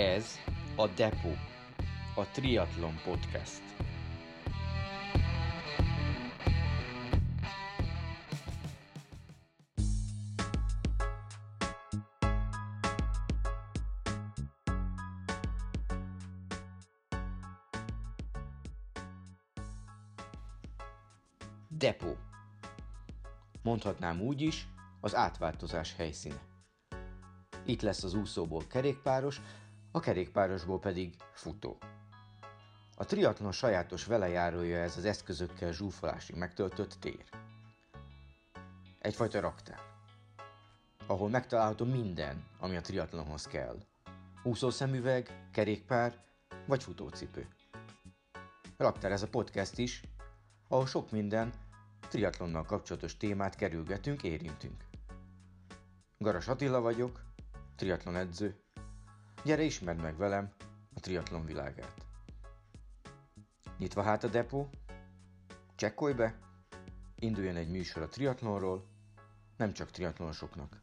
Ez a Depo, a Triathlon Podcast. Depo. Mondhatnám úgy is, az átváltozás helyszíne. Itt lesz az úszóból kerékpáros, a kerékpárosból pedig futó. A triatlon sajátos velejárója ez az eszközökkel zsúfolásig megtöltött tér. Egyfajta raktár, ahol megtalálható minden, ami a triatlonhoz kell. Úszószemüveg, kerékpár vagy futócipő. Raktár ez a podcast is, ahol sok minden triatlonnal kapcsolatos témát kerülgetünk, érintünk. Garas Attila vagyok, triatlon edző. Gyere ismerd meg velem a triatlon világát. Nyitva hát a depó, csekkolj be, induljon egy műsor a triatlonról, nem csak triatlonosoknak.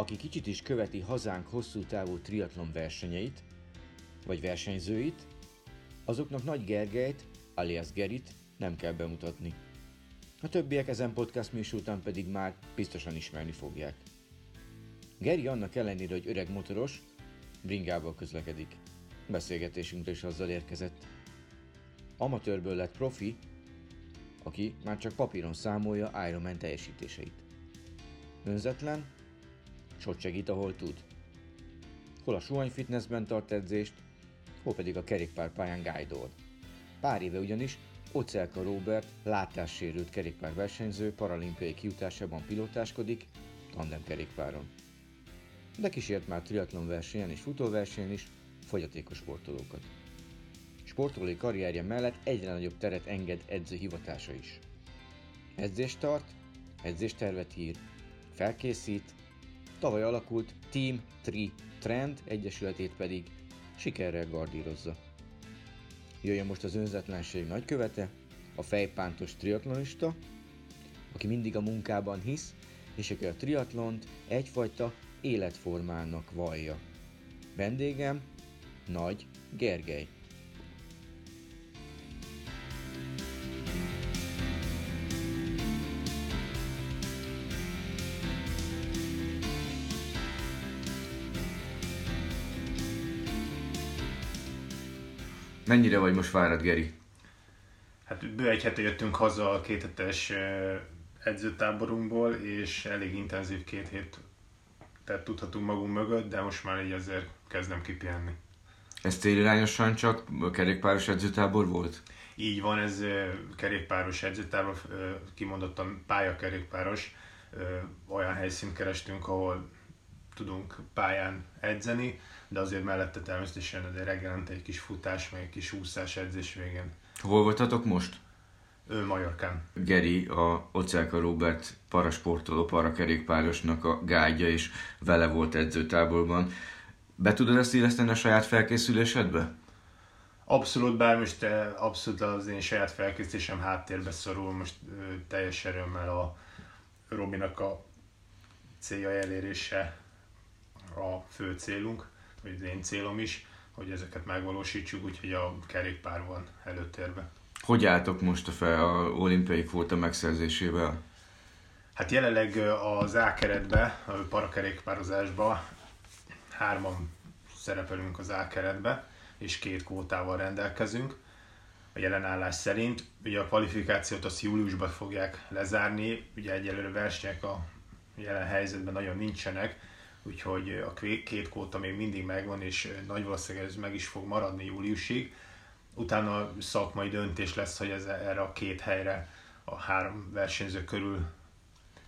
Aki kicsit is követi hazánk hosszú távú triatlon versenyeit, vagy versenyzőit, azoknak Nagy Gergelyt, alias Gerit nem kell bemutatni. A többiek ezen podcast műsor után pedig már biztosan ismerni fogják. Geri annak ellenére, hogy öreg motoros, bringával közlekedik. Beszélgetésünkre is azzal érkezett. Amatőrből lett profi, aki már csak papíron számolja Ironman teljesítéseit. Önzetlen, és ott segít, ahol tud. Hol a Suhany Fitnessben tart edzést, hol pedig a kerékpárpályán guide Pár éve ugyanis Ocelka Robert látássérült kerékpárversenyző paralimpiai kiutásában pilótáskodik, tandem kerékpáron. De kísért már triatlon versenyen és futóversenyen is fogyatékos sportolókat. Sportolói karrierje mellett egyre nagyobb teret enged edző hivatása is. Edzést tart, edzéstervet ír, felkészít, Tavaly alakult Team Tri Trend egyesületét pedig sikerrel gardírozza. Jöjjön most az önzetlenség nagykövete, a fejpántos triatlonista, aki mindig a munkában hisz, és aki a triatlont egyfajta életformának vallja. Vendégem Nagy Gergely. Mennyire vagy most fáradt, Geri? Hát bő egy hete jöttünk haza a kéthetes edzőtáborunkból, és elég intenzív két hét tehát tudhatunk magunk mögött, de most már így azért kezdem kipihenni. Ez célirányosan csak kerékpáros edzőtábor volt? Így van, ez kerékpáros edzőtábor, kimondottan pályakerékpáros. Olyan helyszínt kerestünk, ahol tudunk pályán edzeni, de azért mellette természetesen de reggelente egy kis futás, meg egy kis úszás edzés végén. Hol voltatok most? Ő Majorkán. Geri, a Ocelka Robert parasportoló, parakerékpárosnak a gágya, és vele volt edzőtáborban. Be tudod ezt illeszteni a saját felkészülésedbe? Abszolút, bár most eh, abszolút az én saját felkészítésem háttérbe szorul, most teljes erőmmel a Robinak a célja elérése a fő célunk, vagy én célom is, hogy ezeket megvalósítsuk, úgyhogy a kerékpár van előtérbe. Hogy álltok most a fel a olimpiai kvóta megszerzésével? Hát jelenleg az A keretbe, a parakerékpározásba hárman szerepelünk az A keretbe, és két kvótával rendelkezünk a jelenállás szerint. Ugye a kvalifikációt azt júliusban fogják lezárni, ugye egyelőre versenyek a jelen helyzetben nagyon nincsenek, úgyhogy a két kóta még mindig megvan, és nagy valószínűleg ez meg is fog maradni júliusig. Utána szakmai döntés lesz, hogy ez erre a két helyre a három versenyző körül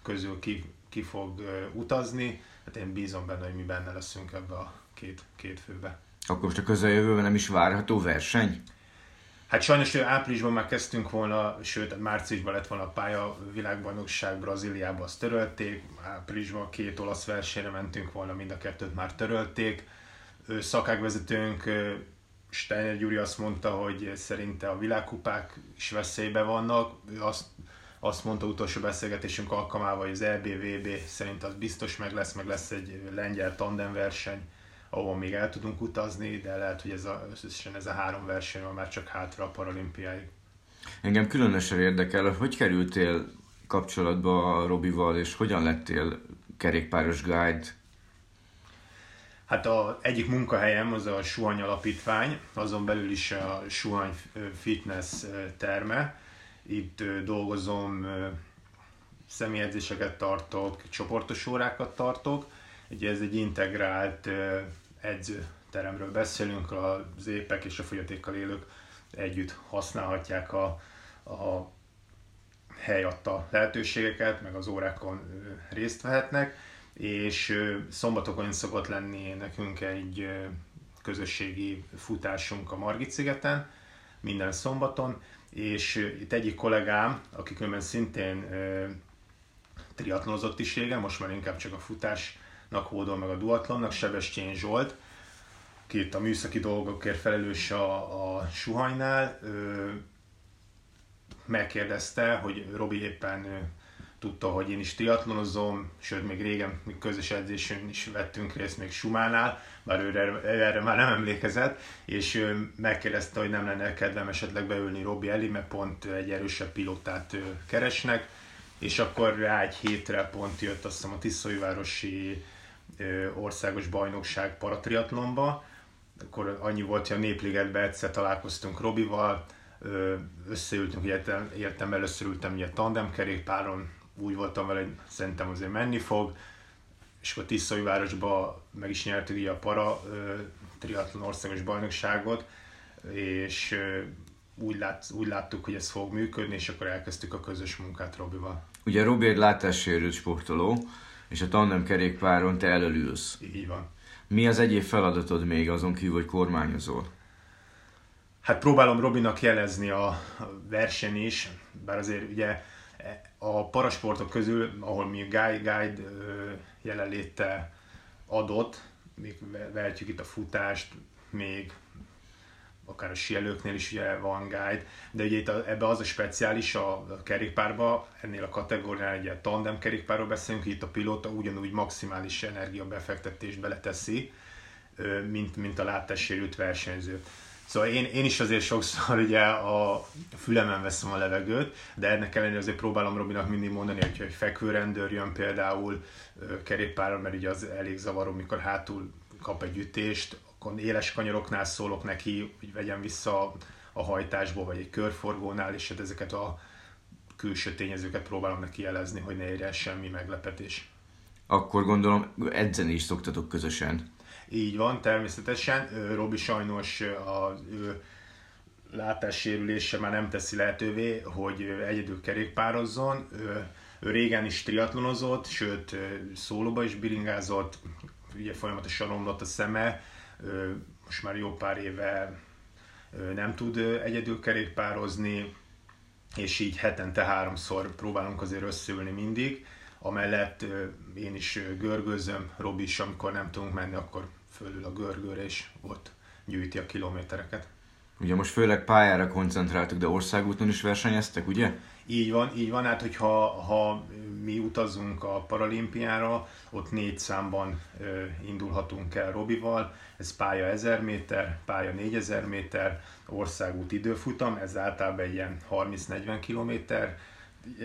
közül ki, ki fog utazni. Hát én bízom benne, hogy mi benne leszünk ebbe a két, két főbe. Akkor most a közeljövőben nem is várható verseny? Hát sajnos áprilisban már kezdtünk volna, sőt márciusban lett volna a pálya világbajnokság Brazíliában, azt törölték, áprilisban két olasz versenyre mentünk volna, mind a kettőt már törölték. Szakágvezetőnk Steiner Gyuri azt mondta, hogy szerinte a világkupák is veszélybe vannak. Ő azt, azt mondta utolsó beszélgetésünk alkalmával, hogy az EBVB szerint az biztos meg lesz, meg lesz egy lengyel tandemverseny, ahol még el tudunk utazni, de lehet, hogy ez a, összesen ez a három verseny van már csak hátra a paralimpiáig. Engem különösen érdekel, hogy kerültél kapcsolatba a Robival, és hogyan lettél kerékpáros guide? Hát a egyik munkahelyem az a Suhany Alapítvány, azon belül is a Suhany Fitness terme. Itt dolgozom, személyedzéseket tartok, csoportos órákat tartok. Ugye ez egy integrált edzőteremről beszélünk, az épek és a fogyatékkal élők együtt használhatják a, a hely adta lehetőségeket, meg az órákon részt vehetnek, és szombatokon szokott lenni nekünk egy közösségi futásunk a Margit szigeten, minden szombaton, és itt egyik kollégám, aki különben szintén triatlonozott is régen, most már inkább csak a futás hódol meg a duatlonnak, Sebestyén Zsolt, ki itt a műszaki dolgokért felelős a, a Suhajnál, ő megkérdezte, hogy Robi éppen ő, tudta, hogy én is triatlonozom, sőt még régen még közös edzésünk is vettünk részt még Sumánál, bár ő erre, már nem emlékezett, és ő megkérdezte, hogy nem lenne kedvem esetleg beülni Robi elé, mert pont egy erősebb pilotát keresnek, és akkor rá egy hétre pont jött azt hiszem a Tiszóivárosi országos bajnokság paratriatlonba, akkor annyi volt, hogy a Népligetben egyszer találkoztunk Robival, összeültünk, értem, értem először ültem ugye tandemkerékpáron, úgy voltam vele, hogy szerintem azért menni fog, és akkor Tiszai városba meg is nyertük ugye a para triatlon országos bajnokságot, és úgy, lát, úgy láttuk, hogy ez fog működni, és akkor elkezdtük a közös munkát Robival. Ugye Robi egy látássérült sportoló, és a tandem kerékpáron te elölülsz. Így van. Mi az egyéb feladatod még azon kívül, hogy kormányozol? Hát próbálom Robinak jelezni a verseny is, bár azért ugye a parasportok közül, ahol mi Guide, Guide jelenléte adott, még vehetjük itt a futást, még akár a sielőknél is ugye van guide, de ugye itt a, ebbe az a speciális a, a kerékpárba, ennél a kategóriánál egy tandem kerékpárról beszélünk, itt a pilóta ugyanúgy maximális energiabefektetést beleteszi, mint, mint a látássérült versenyző. Szóval én, én is azért sokszor ugye a fülemen veszem a levegőt, de ennek ellenére azért próbálom Robinak mindig mondani, hogy egy fekvőrendőr jön például kerékpárral, mert ugye az elég zavaró, mikor hátul kap egy ütést, éles kanyaroknál szólok neki, hogy vegyen vissza a hajtásból, vagy egy körforgónál, és hát ezeket a külső tényezőket próbálom neki jelezni, hogy ne érjen semmi meglepetés. Akkor gondolom edzeni is szoktatok közösen. Így van, természetesen. Robi sajnos a ő látássérülése már nem teszi lehetővé, hogy egyedül kerékpározzon. Ő, ő régen is triatlonozott, sőt szólóba is biringázott, ugye folyamatosan romlott a szeme, most már jó pár éve nem tud egyedül kerékpározni, és így hetente háromszor próbálunk azért összeülni mindig. Amellett én is görgőzöm, Robi is, amikor nem tudunk menni, akkor fölül a görgőre, és ott gyűjti a kilométereket. Ugye most főleg pályára koncentráltuk, de országúton is versenyeztek, ugye? Így van, így van, hát hogyha ha mi utazunk a paralimpiára, ott négy számban ö, indulhatunk el Robival, ez pálya 1000 méter, pálya 4000 méter, országút időfutam, ez általában egy ilyen 30-40 kilométer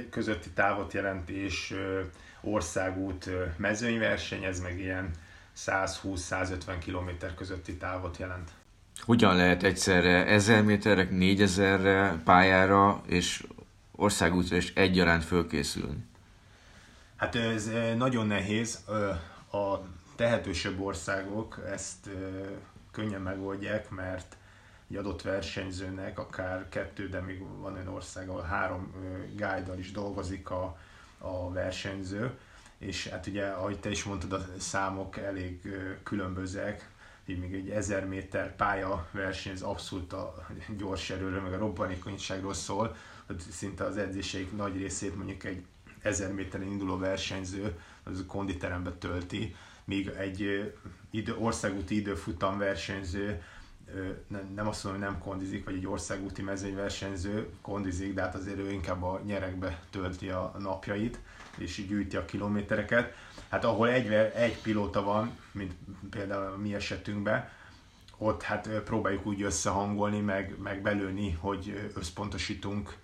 közötti távot jelent, és ö, országút ö, mezőnyverseny, ez meg ilyen 120-150 km közötti távot jelent. Hogyan lehet egyszerre 1000 méterek, 4000-re pályára és országútra is egyaránt fölkészülni? Hát ez nagyon nehéz. A tehetősebb országok ezt könnyen megoldják, mert egy adott versenyzőnek akár kettő, de még van olyan ország, ahol három guide is dolgozik a, a versenyző, és hát ugye, ahogy te is mondtad, a számok elég különbözőek, így még egy 1000 méter pálya verseny, ez abszolút a gyors erőről, meg a robbanékonyságról szól, hogy szinte az edzéseik nagy részét mondjuk egy 1000 méteren induló versenyző az konditerembe tölti, míg egy idő, országúti időfutam versenyző nem azt mondom, hogy nem kondizik, vagy egy országúti mezőnyversenyző kondizik, de hát azért ő inkább a nyerekbe tölti a napjait, és gyűjti a kilométereket. Hát ahol egy, egy pilóta van, mint például a mi esetünkben, ott hát próbáljuk úgy összehangolni, meg, meg belőni, hogy összpontosítunk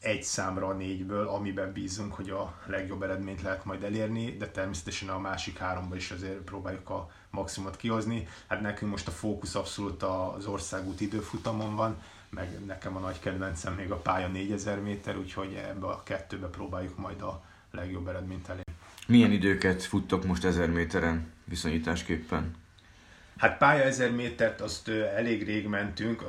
egy számra a négyből, amiben bízunk, hogy a legjobb eredményt lehet majd elérni, de természetesen a másik háromba is azért próbáljuk a maximumot kihozni. Hát nekünk most a fókusz abszolút az országút időfutamon van, meg nekem a nagy kedvencem még a pálya 4000 méter, úgyhogy ebbe a kettőbe próbáljuk majd a legjobb eredményt elérni. Milyen időket futtok most 1000 méteren viszonyításképpen? Hát pálya 1000 métert azt elég rég mentünk,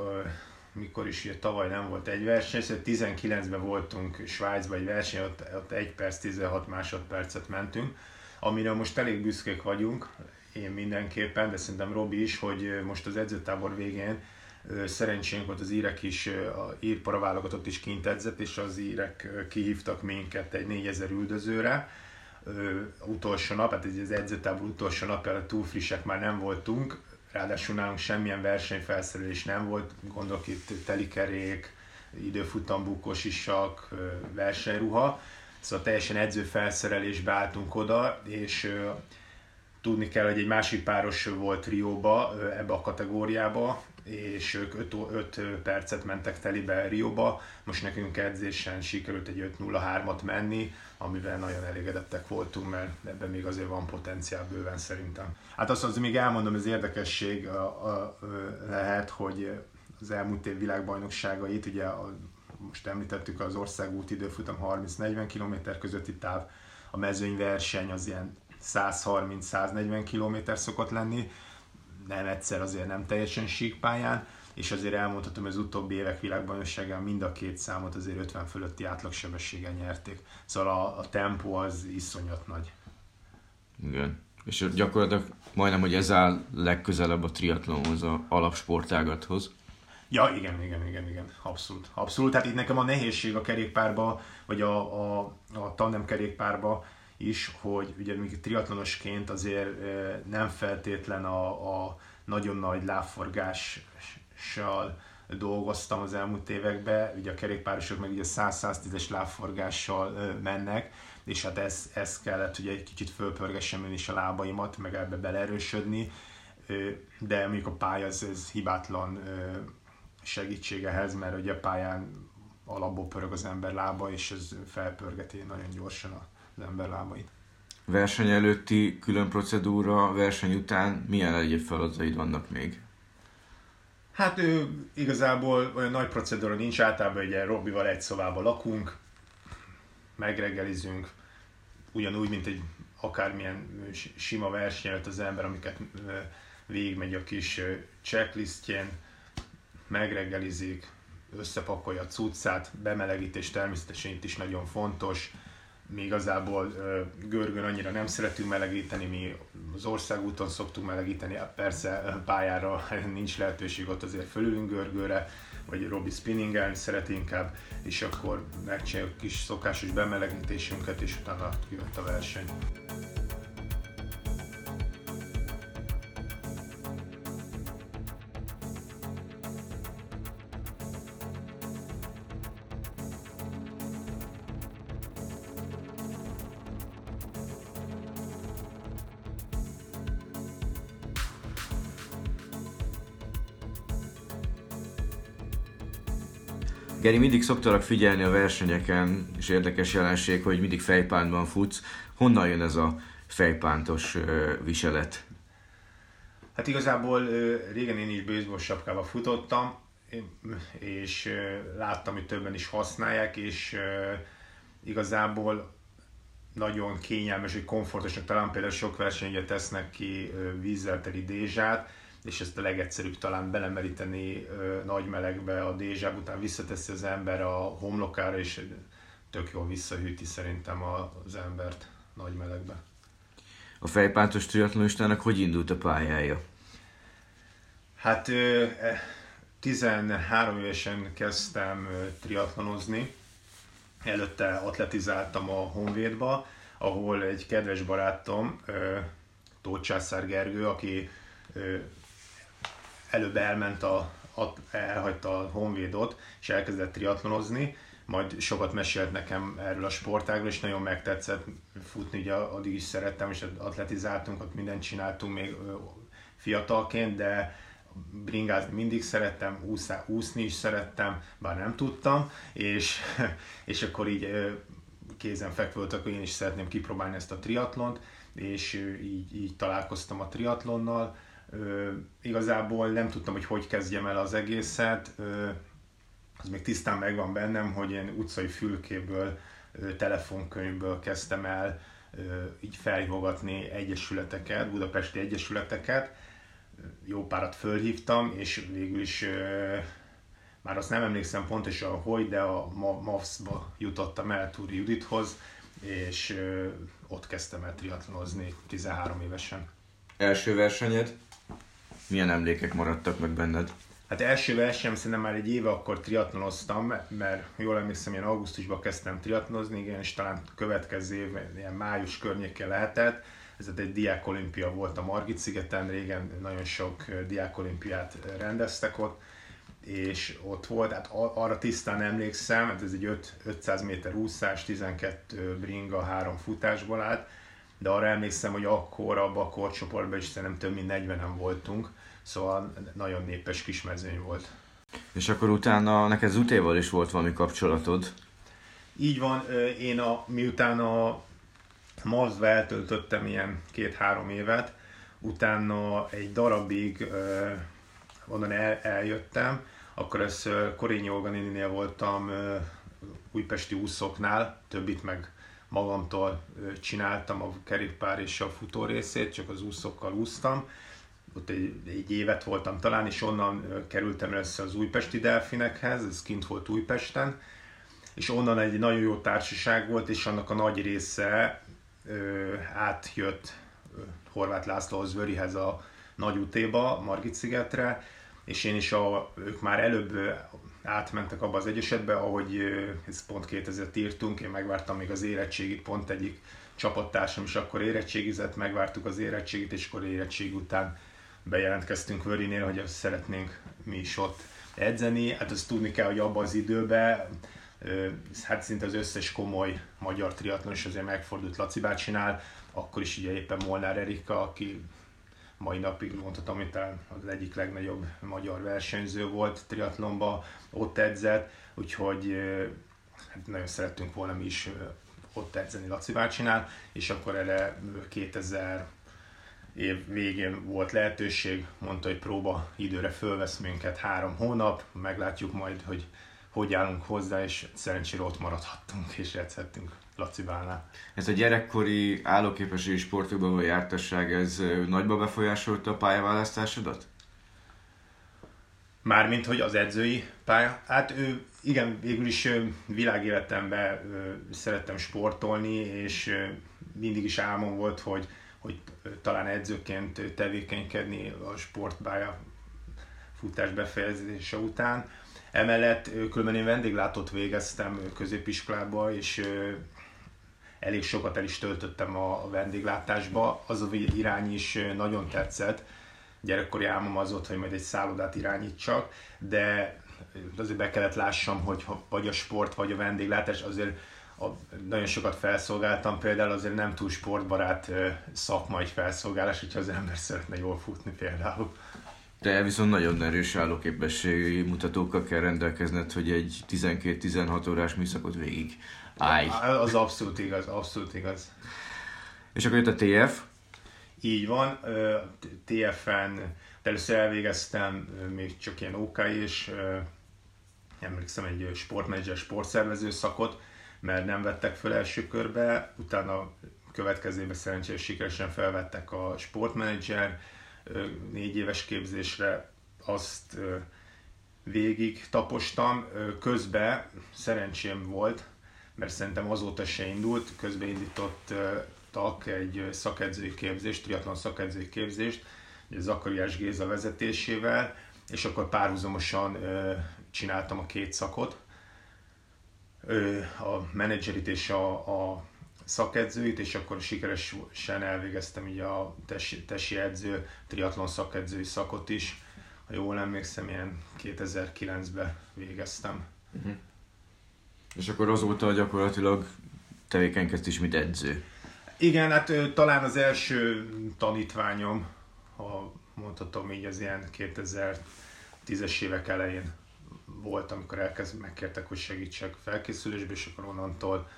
mikor is ugye, tavaly nem volt egy verseny, szóval 19-ben voltunk Svájcban egy verseny, ott, ott 1 perc 16 másodpercet mentünk, amire most elég büszkék vagyunk, én mindenképpen, de szerintem Robi is, hogy most az edzőtábor végén szerencsénk volt az írek is, a ír paraválogatott is kint edzett, és az írek kihívtak minket egy 4000 üldözőre, utolsó nap, hát ez az edzőtábor utolsó napjára túl frissek már nem voltunk, ráadásul nálunk semmilyen versenyfelszerelés nem volt, gondolok itt telikerék, időfutam, bukós isak, versenyruha, szóval teljesen edzőfelszerelésbe álltunk oda, és tudni kell, hogy egy másik páros volt Rióba, ebbe a kategóriába, és ők 5 percet mentek telibe Rióba, most nekünk edzésen sikerült egy 5-0-3-at menni, amivel nagyon elégedettek voltunk, mert ebben még azért van potenciál bőven szerintem. Hát azt az még elmondom, ez érdekesség a, a, lehet, hogy az elmúlt év világbajnokságait, ugye a, most említettük az országút időfutam 30-40 km közötti táv, a mezőnyverseny az ilyen 130-140 km szokott lenni, nem egyszer azért nem teljesen síkpályán, és azért elmondhatom, hogy az utóbbi évek világbajnokságán mind a két számot azért 50 fölötti átlagsebességgel nyerték. Szóval a, a tempó az iszonyat nagy. Igen. És gyakorlatilag majdnem, hogy ez áll legközelebb a triatlonhoz, a alapsportágathoz. Ja, igen, igen, igen, igen, abszolút. Abszolút, tehát itt nekem a nehézség a kerékpárba, vagy a, a, a tandem kerékpárba is, hogy ugye még triatlonosként azért nem feltétlen a, a nagyon nagy lábforgással dolgoztam az elmúlt években, ugye a kerékpárosok meg ugye 100-110-es lábforgással mennek, és hát ez, ez kellett, hogy egy kicsit fölpörgessem én is a lábaimat, meg ebbe beleerősödni, de mondjuk a pálya ez, ez hibátlan segítség ehhez, mert ugye a pályán alapból pörög az ember lába, és ez felpörgeti nagyon gyorsan az ember lábait. Verseny előtti külön procedúra, verseny után milyen egyéb feladatait vannak még? Hát ő, igazából olyan nagy procedúra nincs, általában ugye Robival egy szobában lakunk, megreggelizünk, ugyanúgy, mint egy akármilyen sima verseny előtt az ember, amiket végigmegy a kis checklistjén, megreggelizik, összepakolja a cuccát, bemelegítés természetesen itt is nagyon fontos, mi igazából görgön annyira nem szeretünk melegíteni, mi az országúton szoktunk melegíteni, persze pályára nincs lehetőség, ott azért fölülünk görgőre, vagy Robi spinningelni szeret inkább, és akkor megcsináljuk kis szokásos bemelegítésünket, és utána jött a verseny. Geri, mindig szoktalak figyelni a versenyeken, és érdekes jelenség, hogy mindig fejpántban futsz. Honnan jön ez a fejpántos viselet? Hát igazából régen én is baseball sapkával futottam, és láttam, hogy többen is használják, és igazából nagyon kényelmes, hogy komfortosak, talán például sok versenyre tesznek ki vízzel teli dézsát, és ezt a legegyszerűbb talán belemeríteni ö, nagy melegbe a dézsáb után visszateszi az ember a homlokára, és tök jól visszahűti szerintem az embert nagy melegbe. A fejpántos triatlonistának hogy indult a pályája? Hát 13 évesen kezdtem triatlonozni, előtte atletizáltam a Honvédba, ahol egy kedves barátom, Tóth Császár Gergő, aki előbb elment a, elhagyta a Honvédot, és elkezdett triatlonozni, majd sokat mesélt nekem erről a sportágról, és nagyon megtetszett futni, ugye addig is szerettem, és atletizáltunk, ott mindent csináltunk még fiatalként, de bringázni mindig szerettem, úszá, úszni is szerettem, bár nem tudtam, és, és akkor így kézen fekvő voltak, hogy én is szeretném kipróbálni ezt a triatlont, és így, így találkoztam a triatlonnal. Igazából nem tudtam, hogy hogy kezdjem el az egészet, az még tisztán megvan bennem, hogy én utcai fülkéből, telefonkönyvből kezdtem el így felhívogatni egyesületeket, budapesti egyesületeket, jó párat fölhívtam, és végül is már azt nem emlékszem pontosan, hogy, de a MAFS-ba jutottam el Túri Judithoz, és ott kezdtem el triatlonozni 13 évesen. Első versenyed? Milyen emlékek maradtak meg benned? Hát első versenyem szerintem már egy éve akkor triatlonoztam, mert jól emlékszem, ilyen augusztusban kezdtem triatlonozni, igen, és talán következő év, ilyen május környékén lehetett. Ez egy diákolimpia volt a Margit szigeten, régen nagyon sok diákolimpiát rendeztek ott, és ott volt, hát arra tisztán emlékszem, hát ez egy 5, 500 méter úszás, 12 bringa, három futásból állt, de arra emlékszem, hogy akkor abban a korcsoportban is szerintem több mint 40-en voltunk, Szóval nagyon népes kismezőny volt. És akkor utána neked Zutéval is volt valami kapcsolatod? Így van, én a, miután a Mazda eltöltöttem ilyen két-három évet, utána egy darabig onnan el, eljöttem, akkor ez Korényi Olganininél voltam újpesti úszoknál, többit meg magamtól csináltam a kerékpár és a futó részét, csak az úszokkal úsztam, ott egy, egy évet voltam talán, és onnan kerültem össze az újpesti delfinekhez, ez kint volt Újpesten, és onnan egy nagyon jó társaság volt, és annak a nagy része ö, átjött Horváth Lászlóhoz, Vörihez a nagy utéba, Margit szigetre, és én is, a, ők már előbb átmentek abba az egyesetbe, ahogy ez pont 2000 írtunk, én megvártam még az érettségit, pont egyik csapattársam is akkor érettségizett, megvártuk az érettségit, és akkor érettség után bejelentkeztünk Vörinél, hogy azt szeretnénk mi is ott edzeni. Hát azt tudni kell, hogy abban az időben hát szinte az összes komoly magyar triatlon is azért megfordult Laci bácsinál, akkor is ugye éppen Molnár Erika, aki mai napig mondhatom, hogy az egyik legnagyobb magyar versenyző volt triatlonba, ott edzett, úgyhogy hát nagyon szerettünk volna mi is ott edzeni Laci bácsinál, és akkor erre 2000 év végén volt lehetőség, mondta, hogy próba időre fölvesz minket három hónap, meglátjuk majd, hogy hogy állunk hozzá, és szerencsére ott maradhattunk, és edzhettünk Laci Bálnál. Ez a gyerekkori állóképességi sportokban való jártasság, ez nagyba befolyásolta a pályaválasztásodat? Mármint, hogy az edzői pálya. Hát ő, igen, végül is világéletemben szerettem sportolni, és mindig is álmom volt, hogy hogy talán edzőként tevékenykedni a sportbája futás befejezése után. Emellett különben én vendéglátót végeztem középiskolába, és elég sokat el is töltöttem a vendéglátásba. Az a irány is nagyon tetszett. Gyerekkori álmom az volt, hogy majd egy szállodát irányítsak, de azért be kellett lássam, hogy vagy a sport, vagy a vendéglátás azért a, nagyon sokat felszolgáltam, például azért nem túl sportbarát szakmai felszolgálás, hogyha az ember szeretne jól futni például. De viszont nagyon erős állóképességi mutatókkal kell rendelkezned, hogy egy 12-16 órás műszakot végig állj. Az abszolút igaz, abszolút igaz. És akkor jött a TF? Így van, TF-en először elvégeztem még csak ilyen OK és emlékszem egy sportmenedzser, sportszervező szakot, mert nem vettek fel első körbe, utána következőben szerencsés sikeresen felvettek a sportmenedzser négy éves képzésre, azt végig tapostam, közben szerencsém volt, mert szerintem azóta se indult, közben indítottak egy szakedzői képzést, triatlon szakedzői képzést, Zakariás Géza vezetésével, és akkor párhuzamosan csináltam a két szakot, a menedzserit és a, a szakedzőit, és akkor sikeresen elvégeztem így a tesi, tesi edző, triatlon szakedzői szakot is. Ha jól emlékszem, ilyen 2009-ben végeztem. Uh-huh. És akkor azóta gyakorlatilag tevékenykedsz mint edző. Igen, hát talán az első tanítványom, ha mondhatom így, az ilyen 2010-es évek elején volt, amikor elkezd, megkértek, hogy segítsek felkészülésbe, és akkor onnantól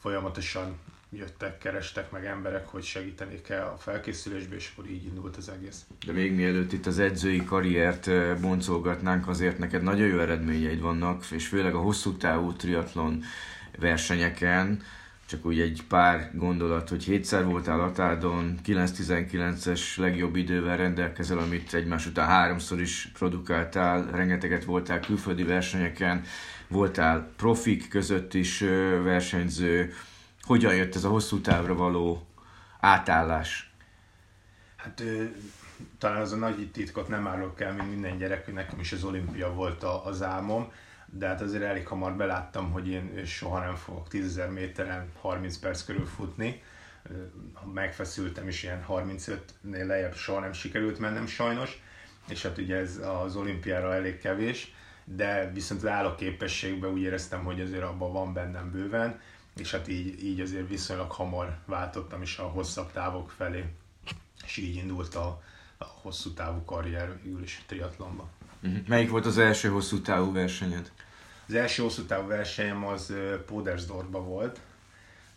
folyamatosan jöttek, kerestek meg emberek, hogy segítenék el a felkészülésbe, és akkor így indult az egész. De még mielőtt itt az edzői karriert boncolgatnánk, azért neked nagyon jó eredményeid vannak, és főleg a hosszú távú triatlon versenyeken, csak úgy egy pár gondolat, hogy hétszer voltál Atádon, 9-19-es legjobb idővel rendelkezel, amit egymás után háromszor is produkáltál, rengeteget voltál külföldi versenyeken, voltál profik között is versenyző. Hogyan jött ez a hosszú távra való átállás? Hát talán az a nagy titkot nem árulok el, mint minden gyerek, nekem is az olimpia volt az álmom de hát azért elég hamar beláttam, hogy én soha nem fogok 10.000 méteren 30 perc körül futni. Megfeszültem is ilyen 35-nél lejjebb soha nem sikerült mennem sajnos, és hát ugye ez az olimpiára elég kevés, de viszont az állóképességben úgy éreztem, hogy azért abban van bennem bőven, és hát így, így azért viszonylag hamar váltottam is a hosszabb távok felé, és így indult a, a hosszú távú karrier végül is triatlonban. Uh-huh. Melyik volt az első hosszú távú versenyed? Az első hosszú távú versenyem az Podersdorfban volt.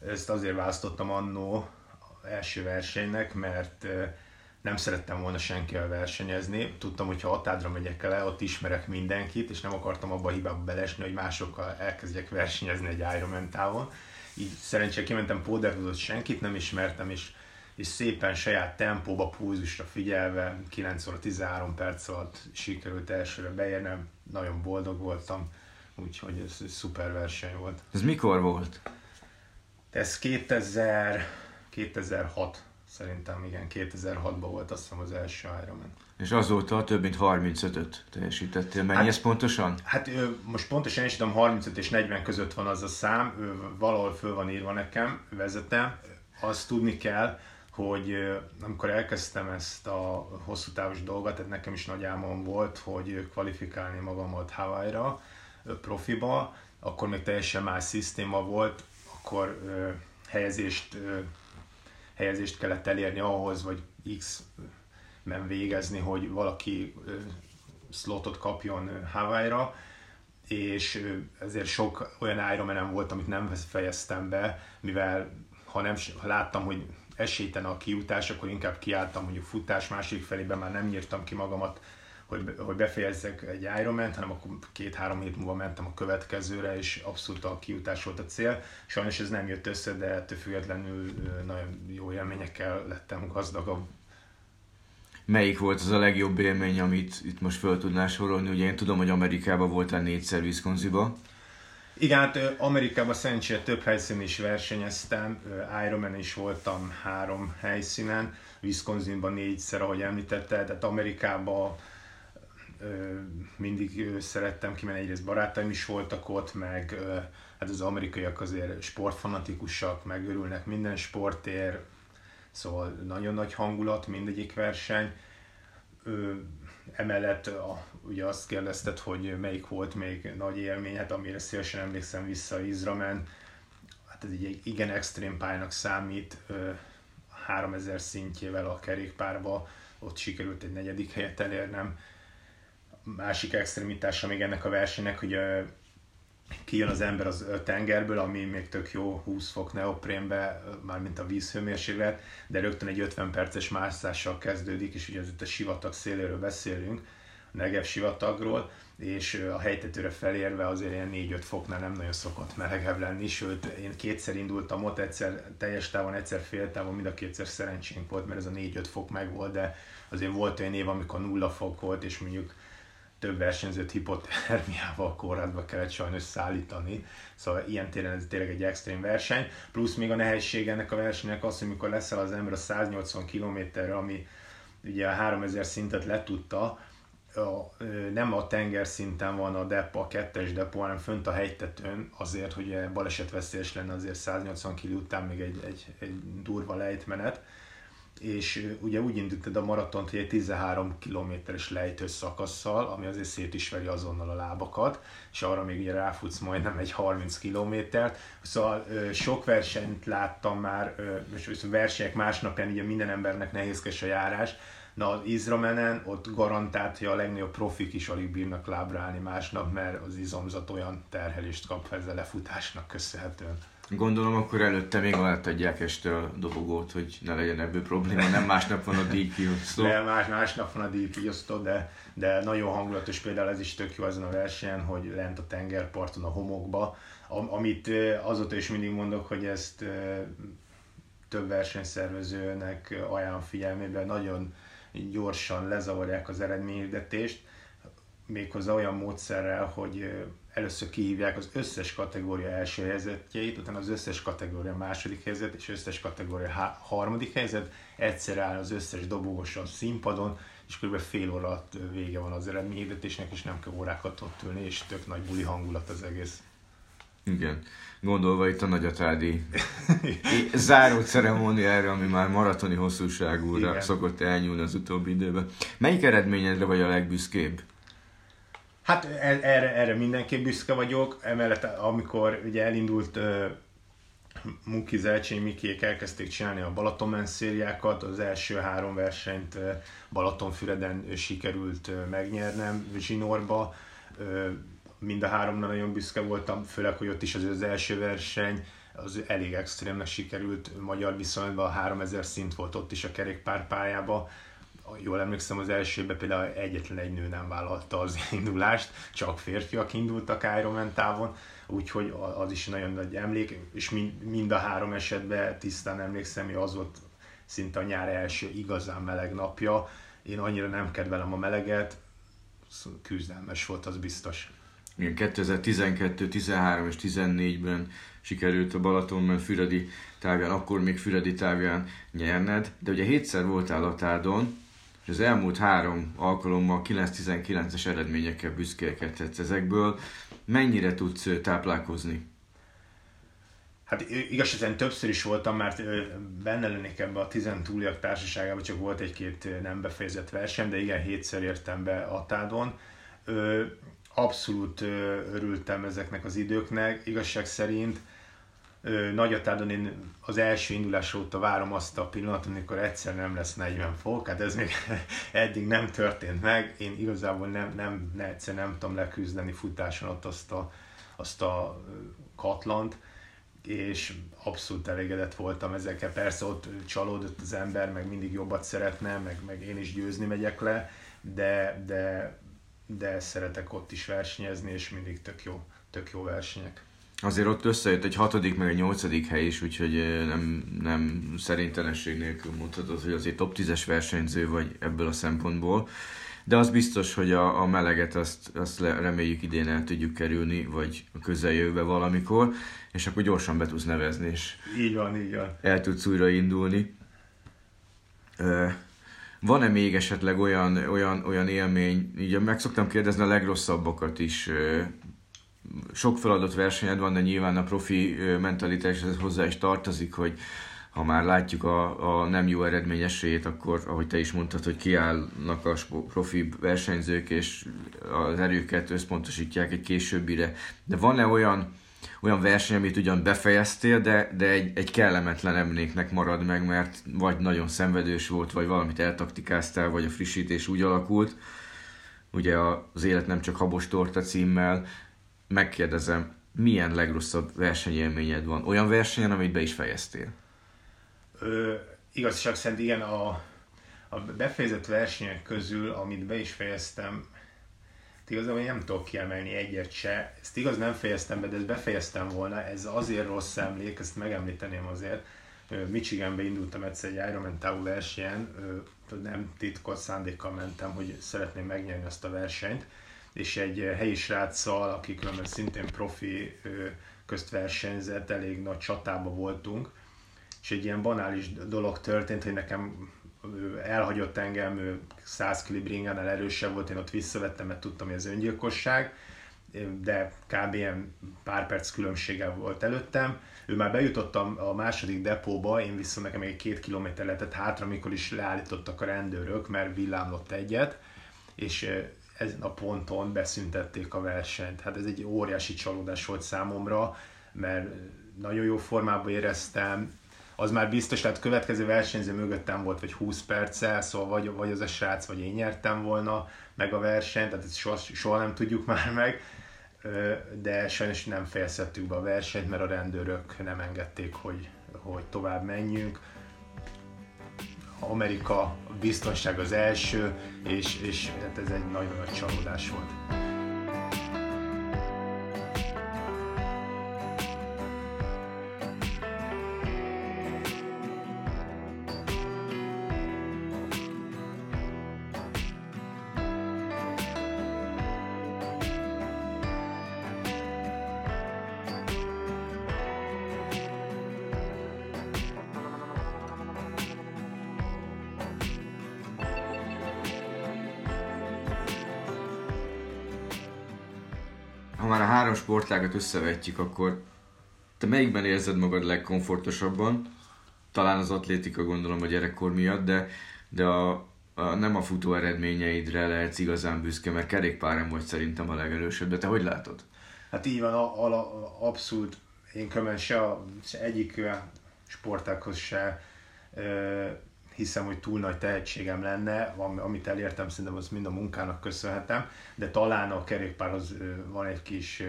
Ezt azért választottam annó első versenynek, mert nem szerettem volna senkivel versenyezni. Tudtam, hogy ha Atádra megyek el, ott ismerek mindenkit, és nem akartam abba a hibába belesni, hogy másokkal elkezdjek versenyezni egy Ironman távon. Így szerencsére kimentem Podersdorfot, senkit nem ismertem, és és szépen saját tempóba, púzusra figyelve 9 óra 13 perc alatt sikerült elsőre beérnem, nagyon boldog voltam, úgyhogy ez egy szuper verseny volt. Ez mikor volt? Ez 2000, 2006 szerintem, igen, 2006-ban volt azt hiszem az első Ironman. És azóta több mint 35-öt teljesítettél. Mennyi hát, ez pontosan? Hát most pontosan is tudom, 35 és 40 között van az a szám, valahol föl van írva nekem, vezetem. Azt tudni kell, hogy amikor elkezdtem ezt a hosszú távos dolgot, tehát nekem is nagy álmom volt, hogy kvalifikálni magamat Hawaii-ra, profiba, akkor még teljesen más szisztéma volt, akkor helyezést, helyezést kellett elérni ahhoz, vagy X men végezni, hogy valaki slotot kapjon Hawaii-ra, és ezért sok olyan Ironman volt, amit nem fejeztem be, mivel ha nem ha láttam, hogy esélyten a kijutás, akkor inkább kiálltam mondjuk futás másik felében, már nem nyírtam ki magamat, hogy, hogy befejezzek egy Ironman, hanem akkor két-három hét múlva mentem a következőre, és abszolút a kijutás volt a cél. Sajnos ez nem jött össze, de ettől függetlenül nagyon jó élményekkel lettem gazdagabb. Melyik volt az a legjobb élmény, amit itt most föl tudnál sorolni? Ugye én tudom, hogy Amerikában voltál négyszer Wisconsinba. Igen, hát Amerikában szerencsére több helyszínen is versenyeztem, Ironman is voltam három helyszínen, Wisconsinban négyszer, ahogy említette, tehát Amerikában mindig szerettem kimenni, egyrészt barátaim is voltak ott, meg hát az amerikaiak azért sportfanatikusak, megörülnek minden sportér, szóval nagyon nagy hangulat mindegyik verseny. Emellett a, ugye azt kérdezted, hogy melyik volt még nagy élmény, hát amire szívesen emlékszem vissza Izramen, hát ez egy igen extrém pályának számít, 3000 szintjével a kerékpárba, ott sikerült egy negyedik helyet elérnem. Másik extremitása még ennek a versenynek, hogy kijön az ember az tengerből, ami még tök jó 20 fok neoprénbe, mármint a vízhőmérséklet, de rögtön egy 50 perces mászással kezdődik, és ugye az itt a sivatag széléről beszélünk, a Negev sivatagról, és a helytetőre felérve azért ilyen 4-5 foknál nem nagyon szokott melegebb lenni, sőt én kétszer indultam ott, egyszer teljes távon, egyszer fél távon, mind a kétszer szerencsénk volt, mert ez a 4-5 fok meg volt, de azért volt olyan év, amikor nulla fok volt, és mondjuk több versenyzőt hipotermiával kórházba kellett sajnos szállítani. Szóval ilyen téren ez tényleg egy extrém verseny. Plusz még a nehézség ennek a versenynek az, hogy mikor leszel az ember a 180 km-re, ami ugye a 3000 szintet letudta, a, nem a tengerszinten van a depo, a kettes depo, hanem fönt a hegytetőn, azért, hogy balesetveszélyes lenne azért 180 kg után még egy, egy, egy durva lejtmenet, és ugye úgy indítod a maratont, hogy egy 13 kilométeres lejtős szakasszal, ami azért szét is veri azonnal a lábakat, és arra még ugye ráfutsz majdnem egy 30 kilométert. Szóval sok versenyt láttam már, és versenyek másnapján ugye minden embernek nehézkes a járás, Na az Izramenen ott garantált, hogy a legnagyobb profik is alig bírnak lábra állni másnap, mert az izomzat olyan terhelést kap ezzel lefutásnak köszönhetően. Gondolom akkor előtte még átadják este a dobogót, hogy ne legyen ebből probléma, nem másnap van a díjkiosztó. De más, másnap van a díjkiosztó, de, de nagyon hangulatos például ez is tök jó ezen a versenyen, hogy lent a tengerparton, a homokba, amit azóta is mindig mondok, hogy ezt több versenyszervezőnek ajánlom figyelmébe, nagyon gyorsan lezavarják az eredményhirdetést, méghozzá olyan módszerrel, hogy először kihívják az összes kategória első helyzetjeit, utána az összes kategória második helyzet és összes kategória há- harmadik helyzet, egyszer áll az összes dobogos a színpadon, és kb. fél óra alatt vége van az eredményhirdetésnek, és nem kell órákat ott ülni, és tök nagy buli hangulat az egész. Igen. Gondolva itt a nagyatádi záró ceremóniára, ami már maratoni hosszúságúra Igen. szokott elnyúlni az utóbbi időben. Melyik eredményedre vagy a legbüszkébb? Hát e- erre, erre mindenképp büszke vagyok, emellett amikor ugye elindult Muki Zelcsény Mikiék elkezdték csinálni a Balatonmen szériákat, az első három versenyt Balatonfüreden sikerült megnyernem Zsinorba, uh, mind a háromnál nagyon büszke voltam, főleg, hogy ott is az, az első verseny, az elég extrémnek sikerült magyar viszonyban, a 3000 szint volt ott is a kerékpárpályába, jól emlékszem, az elsőben például egyetlen egy nő nem vállalta az indulást, csak férfiak indultak Ironman távon, úgyhogy az is nagyon nagy emlék, és mind, a három esetben tisztán emlékszem, hogy az volt szinte a nyár első igazán meleg napja. Én annyira nem kedvelem a meleget, küzdelmes volt, az biztos. Igen, 2012, 13 és 14-ben sikerült a Balatonban Füredi távján, akkor még Füredi távján nyerned, de ugye hétszer voltál a tádon, az elmúlt három alkalommal 9-19-es eredményekkel büszkélkedhetsz ezekből. Mennyire tudsz táplálkozni? Hát igaz, többször is voltam, mert benne lennék ebbe a tizen túliak társaságában, csak volt egy-két nem befejezett verseny, de igen, hétszer értem be Atádon. Abszolút örültem ezeknek az időknek, igazság szerint Nagyatádon én az első indulás óta várom azt a pillanatot, amikor egyszer nem lesz 40 fok, hát ez még eddig nem történt meg. Én igazából nem, nem, ne, egyszer nem tudom leküzdeni futáson ott azt a, azt a katlant, és abszolút elégedett voltam ezekkel. Persze ott csalódott az ember, meg mindig jobbat szeretne, meg, meg én is győzni megyek le, de, de, de szeretek ott is versenyezni, és mindig tök jó, tök jó versenyek. Azért ott összejött egy hatodik, meg egy nyolcadik hely is, úgyhogy nem, nem szerintelenség nélkül mondhatod, hogy azért top 10-es versenyző vagy ebből a szempontból. De az biztos, hogy a, a meleget azt, azt reméljük idén el tudjuk kerülni, vagy a közeljövőbe valamikor, és akkor gyorsan be tudsz nevezni, és így van, így van. el tudsz újra indulni. Van-e még esetleg olyan, olyan, olyan élmény, ugye meg szoktam kérdezni a legrosszabbakat is, sok feladott versenyed van, de nyilván a profi mentalitás ez hozzá is tartozik, hogy ha már látjuk a, a nem jó eredmény esélyét, akkor, ahogy te is mondtad, hogy kiállnak a profi versenyzők, és az erőket összpontosítják egy későbbire. De van-e olyan, olyan verseny, amit ugyan befejeztél, de, de egy, egy kellemetlen emléknek marad meg, mert vagy nagyon szenvedős volt, vagy valamit eltaktikáztál, vagy a frissítés úgy alakult. Ugye az élet nem csak habos torta címmel, megkérdezem, milyen legrosszabb versenyélményed van? Olyan versenyen, amit be is fejeztél? Ö, igazság szerint igen, a, a befejezett versenyek közül, amit be is fejeztem, igazából nem tudok kiemelni egyet se. Ezt igaz nem fejeztem be, de ezt befejeztem volna. Ez azért rossz emlék, ezt megemlíteném azért. Michiganbe indultam egyszer egy Ironman távú versenyen, nem titkot szándékkal mentem, hogy szeretném megnyerni azt a versenyt és egy eh, helyi sráccal, aki különben szintén profi közt versenyzett, elég nagy csatába voltunk, és egy ilyen banális dolog történt, hogy nekem elhagyott engem, 100 kilibringánál erősebb volt, én ott visszavettem, mert tudtam, hogy ez öngyilkosság, de kb. ilyen pár perc különbséggel volt előttem. Ő már bejutott a második depóba, én viszont nekem egy két kilométer lehetett hátra, amikor is leállítottak a rendőrök, mert villámlott egyet, és ezen a ponton beszüntették a versenyt. Hát ez egy óriási csalódás volt számomra, mert nagyon jó formában éreztem, az már biztos, tehát következő versenyző mögöttem volt, vagy 20 perccel, szóval vagy, vagy az a srác, vagy én nyertem volna meg a versenyt, tehát ezt soha, soha nem tudjuk már meg, de sajnos nem fejezhettük be a versenyt, mert a rendőrök nem engedték, hogy, hogy tovább menjünk. Amerika biztonság az első, és, és hát ez egy nagyon nagy csalódás volt. Sportágat összevetjük, akkor te melyikben érzed magad legkomfortosabban? Talán az atlétika gondolom a gyerekkor miatt, de, de a, a, nem a futó eredményeidre lehetsz igazán büszke, mert kerékpáron vagy szerintem a legelősebb, de te hogy látod? Hát így van, a, a, a, abszolút én különben se, se egyik sportákhoz se hiszem, hogy túl nagy tehetségem lenne, amit elértem, szerintem az mind a munkának köszönhetem, de talán a kerékpárhoz van egy kis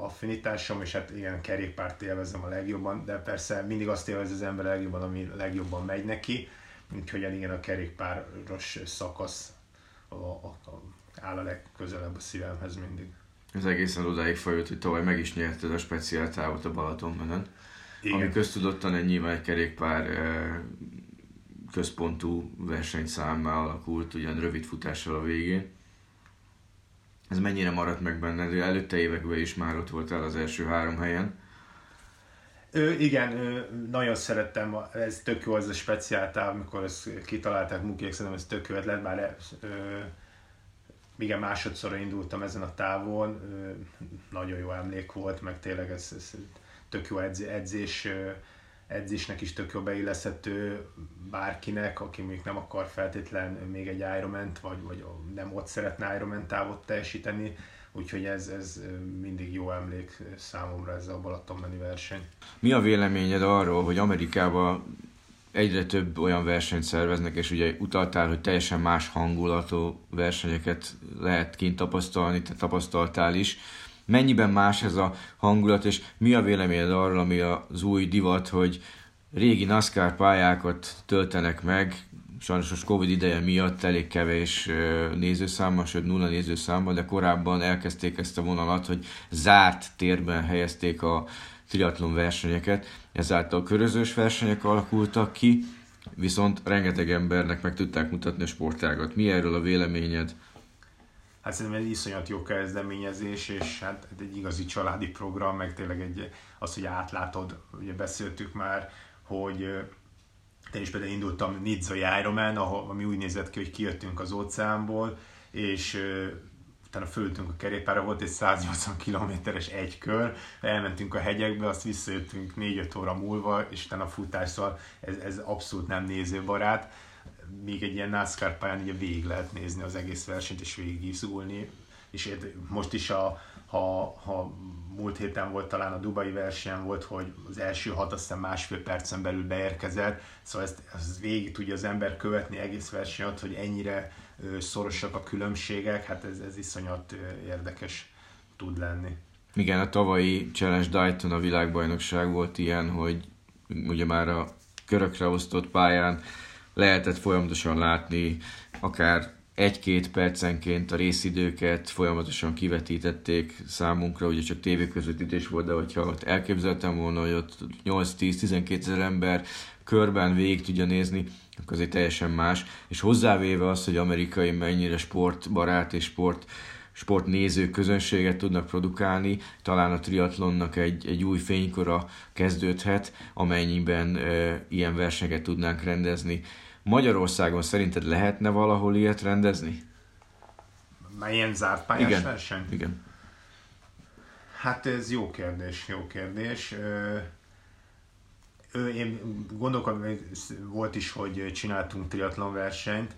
affinitásom, és hát ilyen kerékpárt élvezem a legjobban, de persze mindig azt élvez az ember a legjobban, ami legjobban megy neki, úgyhogy igen, a kerékpáros szakasz a, a, a, áll a legközelebb a szívemhez mindig. Ez egészen odáig folyott, hogy tavaly meg is nyerted a speciál távot a Balatonmenen. Igen. Ami köztudottan egy nyilván egy kerékpár központú versenyszámmá alakult, ugyan rövid futással a végén. Ez mennyire maradt meg benned? Előtte években is már ott voltál az első három helyen. Ö, igen, ö, nagyon szerettem, ez tök jó az a speciáltáv, amikor ezt kitalálták Mukiek, szerintem ez tök jó ötlet, bár ö, igen, másodszorra indultam ezen a távon, ö, nagyon jó emlék volt, meg tényleg ez, ez tök jó edzés, edzés edzésnek is tök jó beilleszhető bárkinek, aki még nem akar feltétlen még egy ironman vagy, vagy nem ott szeretne Ironman távot teljesíteni, úgyhogy ez, ez mindig jó emlék számomra ez a Balatonmeni verseny. Mi a véleményed arról, hogy Amerikában egyre több olyan versenyt szerveznek, és ugye utaltál, hogy teljesen más hangulatú versenyeket lehet kint tapasztalni, te tapasztaltál is mennyiben más ez a hangulat, és mi a véleményed arról, ami az új divat, hogy régi NASCAR pályákat töltenek meg, sajnos a Covid ideje miatt elég kevés nézőszámmal, sőt nulla nézőszámmal, de korábban elkezdték ezt a vonalat, hogy zárt térben helyezték a triatlon versenyeket, ezáltal körözős versenyek alakultak ki, viszont rengeteg embernek meg tudták mutatni a sportágat. Mi erről a véleményed? Hát szerintem egy iszonyat jó kezdeményezés, és hát egy igazi családi program, meg tényleg egy, az, hogy átlátod, ugye beszéltük már, hogy én is például indultam Nidzai Ironman, ahol, ami úgy nézett ki, hogy kijöttünk az óceánból, és utána fölültünk a kerékpára, volt egy 180 kilométeres egy kör, elmentünk a hegyekbe, azt visszajöttünk 4-5 óra múlva, és utána a futás, szóval ez, ez abszolút nem nézőbarát még egy ilyen NASCAR pályán ugye végig lehet nézni az egész versenyt és végig izgulni, és most is a, ha, ha múlt héten volt talán a Dubai versenyen volt, hogy az első hat azt hiszem másfél percen belül beérkezett, szóval ezt, ezt végig tudja az ember követni egész versenyt, hogy ennyire szorosak a különbségek, hát ez, ez iszonyat érdekes tud lenni. Igen, a tavalyi Challenge Dayton a világbajnokság volt ilyen, hogy ugye már a körökre osztott pályán lehetett folyamatosan látni, akár egy-két percenként a részidőket folyamatosan kivetítették számunkra, ugye csak tévéközvetítés volt, de hogyha ott elképzeltem volna, hogy ott 8-10-12 ezer ember körben végig tudja nézni, akkor azért teljesen más. És hozzávéve az, hogy amerikai mennyire sportbarát és sport sportnéző közönséget tudnak produkálni, talán a triatlonnak egy, egy új fénykora kezdődhet, amennyiben e, ilyen versenyeket tudnánk rendezni Magyarországon szerinted lehetne valahol ilyet rendezni? Már ilyen zárt pályás Igen. verseny? Igen. Hát ez jó kérdés, jó kérdés. Ö, én gondolkodom, volt is, hogy csináltunk triatlon versenyt,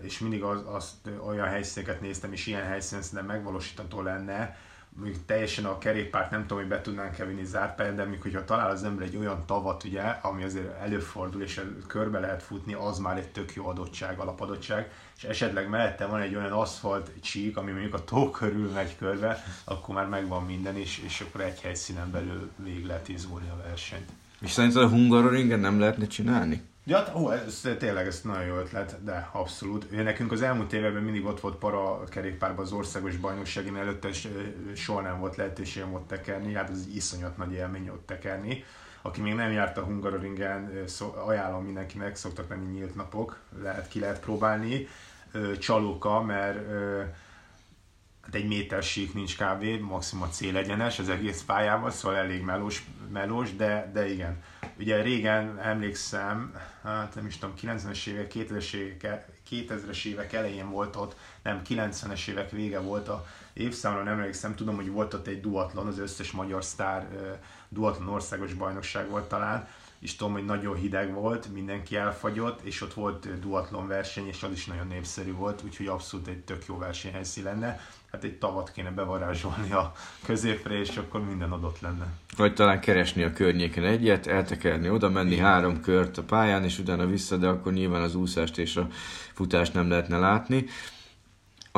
és mindig az, azt olyan helyszíneket néztem, és ilyen helyszínen szerintem megvalósítható lenne, mondjuk teljesen a kerékpárt nem tudom, hogy be tudnánk-e vinni zárt pályán, de amikor hogyha talál az ember egy olyan tavat, ugye, ami azért előfordul, és körbe lehet futni, az már egy tök jó adottság, alapadottság, és esetleg mellette van egy olyan aszfalt csík, ami mondjuk a tó körül megy körbe, akkor már megvan minden, és, és akkor egy helyszínen belül végig lehet izgulni a versenyt. És szerinted a Hungaroringen nem lehetne csinálni? Ja, ó, ez tényleg ez nagyon jó ötlet, de abszolút. Nekünk az elmúlt években mindig ott volt para kerékpárban az országos bajnokság, én előtte soha nem volt lehetőségem ott tekerni, hát ez egy iszonyat nagy élmény ott tekerni. Aki még nem járt a Hungaroringen, ajánlom mindenkinek, szoktak lenni nyílt napok, lehet ki lehet próbálni. Csalóka, mert hát egy méter sík nincs kb, maximum a célegyenes az egész pályával, szóval elég melós, melós de, de igen. Ugye régen emlékszem, hát nem is tudom, 90-es évek, 2000-es évek, 2000-es évek elején volt ott, nem, 90-es évek vége volt a évszámra, nem emlékszem, tudom, hogy volt ott egy duatlon, az összes magyar sztár duatlon országos bajnokság volt talán, és tudom, hogy nagyon hideg volt, mindenki elfagyott, és ott volt duatlon verseny, és az is nagyon népszerű volt, úgyhogy abszolút egy tök jó versenyhelyszín lenne. Hát egy tavat kéne bevarázsolni a középre, és akkor minden adott lenne. Vagy talán keresni a környéken egyet, eltekerni oda, menni Igen. három kört a pályán, és utána vissza, de akkor nyilván az úszást és a futást nem lehetne látni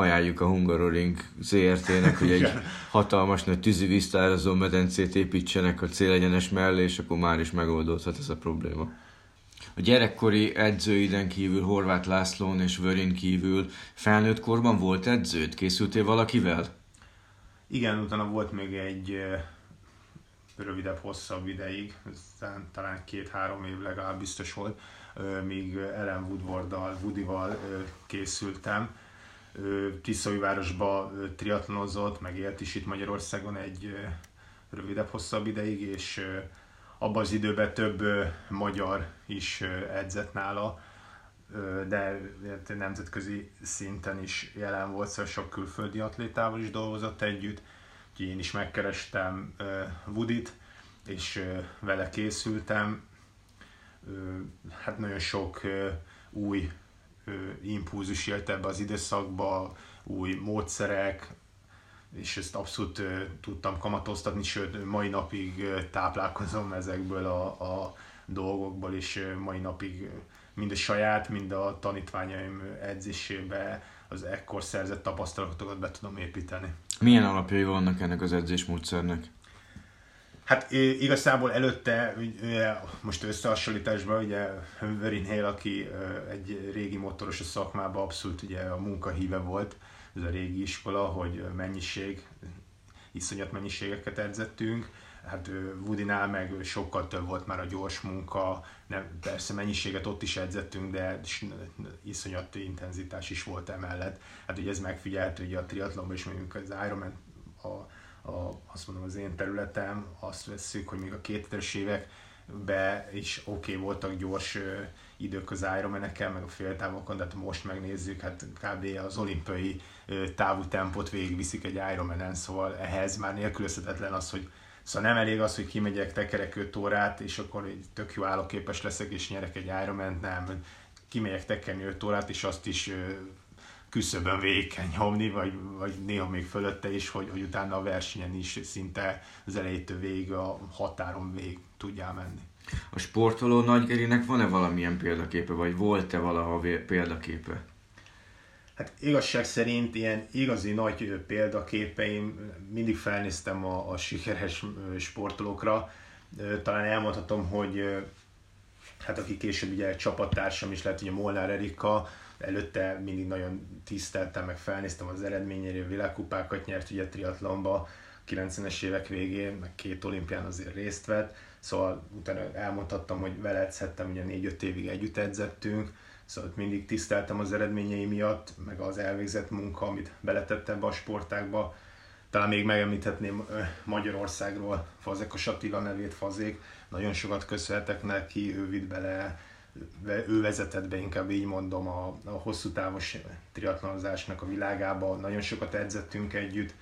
ajánljuk a Hungaroring ZRT-nek, hogy egy hatalmas nagy tűzivíztározó medencét építsenek a célegyenes mellé, és akkor már is megoldódhat ez a probléma. A gyerekkori edzőiden kívül Horváth Lászlón és Vörin kívül felnőtt korban volt edződ? Készültél valakivel? Igen, utána volt még egy rövidebb, hosszabb ideig, talán két-három év legalább biztos volt, míg Ellen Woodwarddal, Woodival készültem Tiszaújvárosba triatlonozott, meg élt is itt Magyarországon egy rövidebb, hosszabb ideig, és abban az időben több magyar is edzett nála, de nemzetközi szinten is jelen volt, szóval sok külföldi atlétával is dolgozott együtt. Úgyhogy én is megkerestem Woodit, és vele készültem. Hát nagyon sok új impulzus jött ebbe az időszakba, új módszerek, és ezt abszolút tudtam kamatoztatni, sőt mai napig táplálkozom ezekből a, a dolgokból, és mai napig mind a saját, mind a tanítványaim edzésébe az ekkor szerzett tapasztalatokat be tudom építeni. Milyen alapjai vannak ennek az edzésmódszernek? Hát igazából előtte, ugye, most összehasonlításban, ugye Verin Hale, aki egy régi motoros a szakmában abszolút ugye a munkahíve volt, ez a régi iskola, hogy mennyiség, iszonyat mennyiségeket edzettünk, hát Woodinál meg sokkal több volt már a gyors munka, nem, persze mennyiséget ott is edzettünk, de iszonyat intenzitás is volt emellett. Hát ugye ez megfigyelhető ugye a triatlonban is, mondjuk az Ironman a a, azt mondom az én területem, azt veszük, hogy még a 2000-es években is oké okay, voltak gyors idők az Ironman-ekkel, meg a féltávokon, de hát most megnézzük, hát kb. az olimpiai távú tempót végigviszik egy Ironman-en, szóval ehhez már nélkülözhetetlen az, hogy Szóval nem elég az, hogy kimegyek, tekerek 5 órát, és akkor egy tök jó állóképes leszek, és nyerek egy ironman nem. Kimegyek tekerni 5 órát, és azt is küszöbön végig kell nyomni, vagy, vagy néha még fölötte is, hogy, hogy utána a versenyen is szinte az elejétől végig a határon végig tudjál menni. A sportoló Nagygerinek van-e valamilyen példaképe, vagy volt-e valaha példaképe? Hát igazság szerint ilyen igazi nagy példaképeim, mindig felnéztem a, a sikeres sportolókra. Talán elmondhatom, hogy hát aki később ugye csapattársam is lett, ugye Molnár Erika, előtte mindig nagyon tiszteltem, meg felnéztem az eredményére, világkupákat nyert ugye triatlonba, 90-es évek végén, meg két olimpián azért részt vett, szóval utána elmondhattam, hogy vele edzhettem, ugye 4-5 évig együtt edzettünk, szóval mindig tiszteltem az eredményei miatt, meg az elvégzett munka, amit beletettem be a sportákba. Talán még megemlíthetném Magyarországról Fazekas Attila nevét, Fazék, nagyon sokat köszönhetek neki, ő vitt bele ő vezetett be, inkább így mondom, a, a hosszú távos triatlonozásnak a világába. Nagyon sokat edzettünk együtt,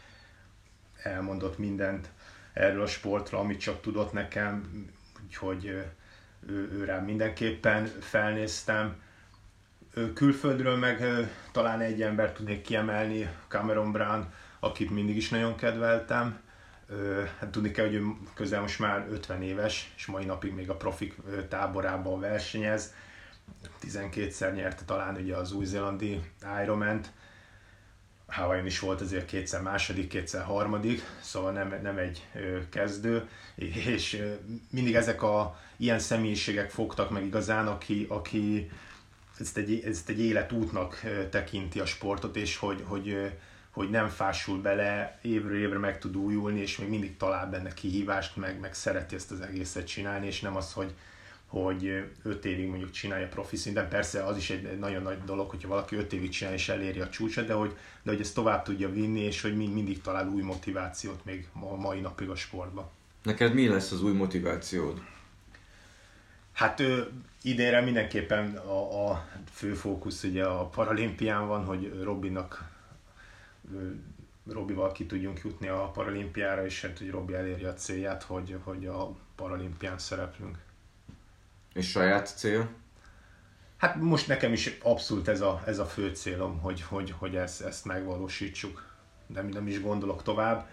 elmondott mindent erről a sportról, amit csak tudott nekem, úgyhogy ő, ő rá mindenképpen felnéztem. Külföldről meg talán egy ember tudnék kiemelni, Cameron Brown, akit mindig is nagyon kedveltem. Hát tudni kell, hogy ő közel most már 50 éves, és mai napig még a profik táborában versenyez. 12-szer nyerte talán ugye az új-zélandi Ironman-t. Hawaii is volt azért kétszer második, kétszer harmadik, szóval nem, nem egy kezdő, és mindig ezek a ilyen személyiségek fogtak meg igazán, aki, aki ezt egy, ezt egy életútnak tekinti a sportot, és hogy, hogy, hogy nem fásul bele, évről évre meg tud újulni, és még mindig talál benne kihívást, meg, meg szereti ezt az egészet csinálni, és nem az, hogy, hogy öt évig mondjuk csinálja profi szinten. Persze az is egy nagyon nagy dolog, hogyha valaki öt évig csinálja és eléri a csúcsot, de hogy, de hogy ezt tovább tudja vinni, és hogy mind, mindig talál új motivációt még a mai napig a sportban. Neked mi lesz az új motivációd? Hát ő, idénre mindenképpen a, a fő fókusz ugye a paralimpián van, hogy Robinak Robival ki tudjunk jutni a paralimpiára, és hát, hogy Robi elérje a célját, hogy, hogy a paralimpián szereplünk. És saját cél? Hát most nekem is abszolút ez a, ez a fő célom, hogy, hogy, hogy ezt, ezt megvalósítsuk. De nem is gondolok tovább.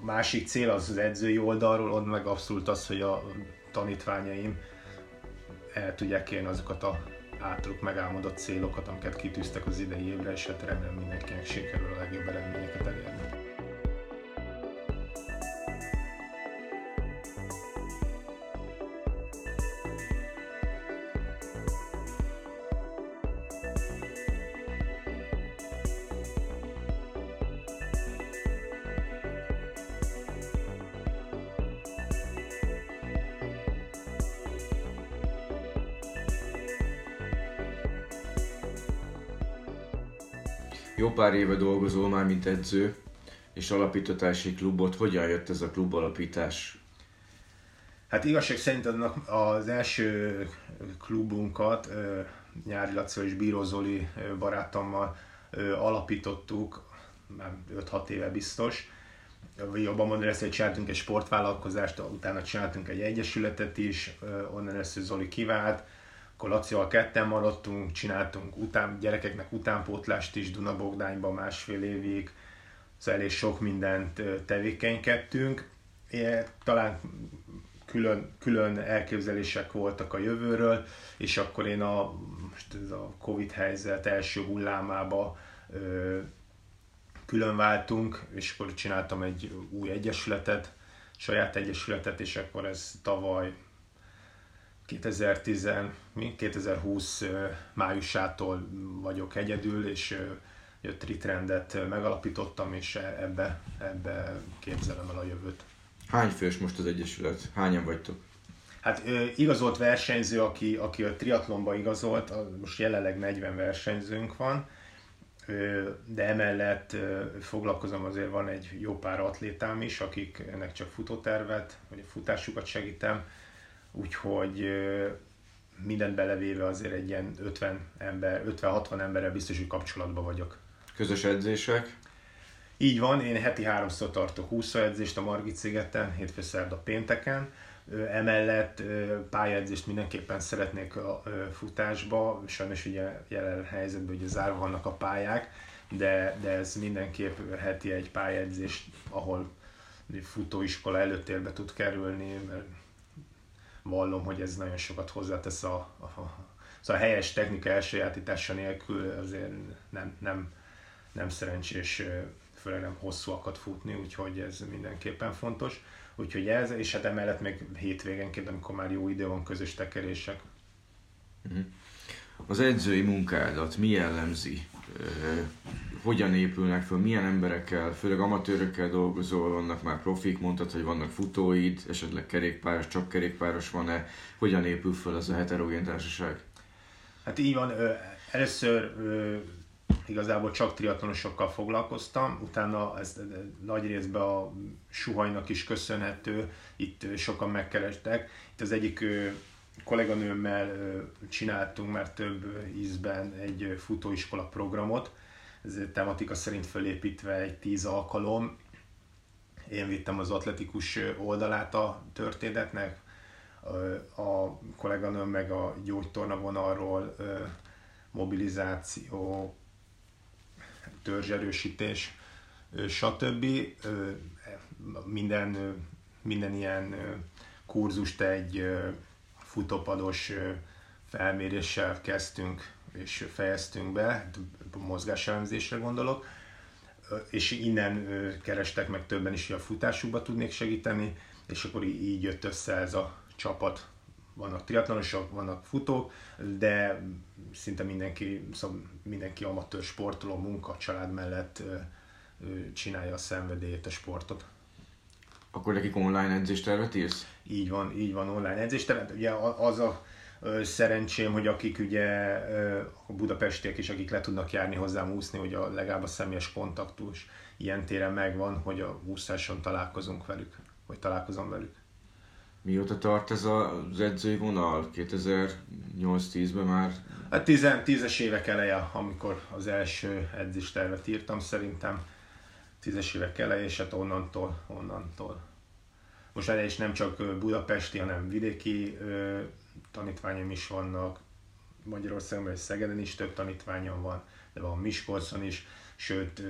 A másik cél az az edzői oldalról, ott meg abszolút az, hogy a tanítványaim el tudják érni azokat a általuk megálmodott célokat, amiket kitűztek az idei évre, és hát remélem mindenkinek sikerül a legjobb eredményeket elérni. Jó pár éve dolgozol már, mint edző, és alapítatási klubot. Hogyan jött ez a klub alapítás? Hát igazság szerint az első klubunkat Nyári Laci és Bíró Zoli barátommal alapítottuk, már 5-6 éve biztos. Jobban mondani ezt, hogy csináltunk egy sportvállalkozást, utána csináltunk egy egyesületet is, onnan először Zoli kivált, akkor Lacival ketten maradtunk, csináltunk után, gyerekeknek utánpótlást is Dunabogdányban másfél évig, szóval elég sok mindent tevékenykedtünk. É, talán külön, külön elképzelések voltak a jövőről, és akkor én a, most ez a Covid helyzet első hullámába ö, külön váltunk, és akkor csináltam egy új egyesületet, saját egyesületet, és akkor ez tavaly 2010, 2020 májusától vagyok egyedül, és jött Ritrendet megalapítottam, és e, ebbe, ebbe képzelem el a jövőt. Hány fős most az Egyesület? Hányan vagytok? Hát igazolt versenyző, aki, aki a triatlonba igazolt, most jelenleg 40 versenyzőnk van, de emellett foglalkozom, azért van egy jó pár atlétám is, akik ennek csak futótervet, vagy a futásukat segítem, úgyhogy mindent belevéve azért egy ilyen 50 ember, 50-60 emberrel biztos, hogy kapcsolatban vagyok. Közös edzések? Így van, én heti háromszor tartok 20 edzést a Margit szigeten, hétfő szerda pénteken. Emellett pályaedzést mindenképpen szeretnék a futásba, sajnos ugye jelen helyzetben ugye zárva vannak a pályák, de, de ez mindenképp heti egy pályaedzés, ahol futóiskola előttérbe tud kerülni, mert vallom, hogy ez nagyon sokat hozzátesz a, a, a, szóval a helyes technika elsajátítása nélkül azért nem, nem, nem szerencsés, főleg nem hosszúakat futni, úgyhogy ez mindenképpen fontos. Úgyhogy ez, és hát emellett még hétvégenként, amikor már jó idő van, közös tekerések. Mhm. Az edzői munkádat mi jellemzi? Hogyan épülnek föl, milyen emberekkel, főleg amatőrökkel dolgozol, vannak már profik, mondtad, hogy vannak futóid, esetleg kerékpáros, csak kerékpáros van-e, hogyan épül föl ez a heterogén társaság? Hát így van, először igazából csak triatlonosokkal foglalkoztam, utána ez nagy részben a suhajnak is köszönhető, itt sokan megkerestek. Itt az egyik kolléganőmmel csináltunk már több ízben egy futóiskola programot, ez tematika szerint fölépítve egy tíz alkalom. Én vittem az atletikus oldalát a történetnek, a kolléganőm meg a gyógytorna vonalról mobilizáció, törzserősítés, stb. Minden, minden ilyen kurzust egy futópados felméréssel kezdtünk és fejeztünk be, mozgáselemzésre gondolok, és innen kerestek meg többen is, hogy a futásukba tudnék segíteni, és akkor így jött össze ez a csapat. Vannak triatlonosok, vannak futók, de szinte mindenki, szóval mindenki amatőr sportoló, munka, család mellett csinálja a szenvedélyét, a sportot. Akkor nekik online edzéstervet írsz? Így van, így van, online edzéstervet. Ugye az a szerencsém, hogy akik ugye a budapestiek is, akik le tudnak járni hozzám úszni, hogy a legalább a személyes kontaktus ilyen téren megvan, hogy a úszáson találkozunk velük, vagy találkozom velük. Mióta tart ez az edzői vonal? 2008-10-ben már? Hát 10-es évek eleje, amikor az első edzéstervet írtam szerintem. 10-es évek eleje, és hát onnantól, onnantól. Most erre is nem csak budapesti, hanem vidéki tanítványom is vannak, Magyarországon és Szegeden is több tanítványom van, de van Miskolcon is, sőt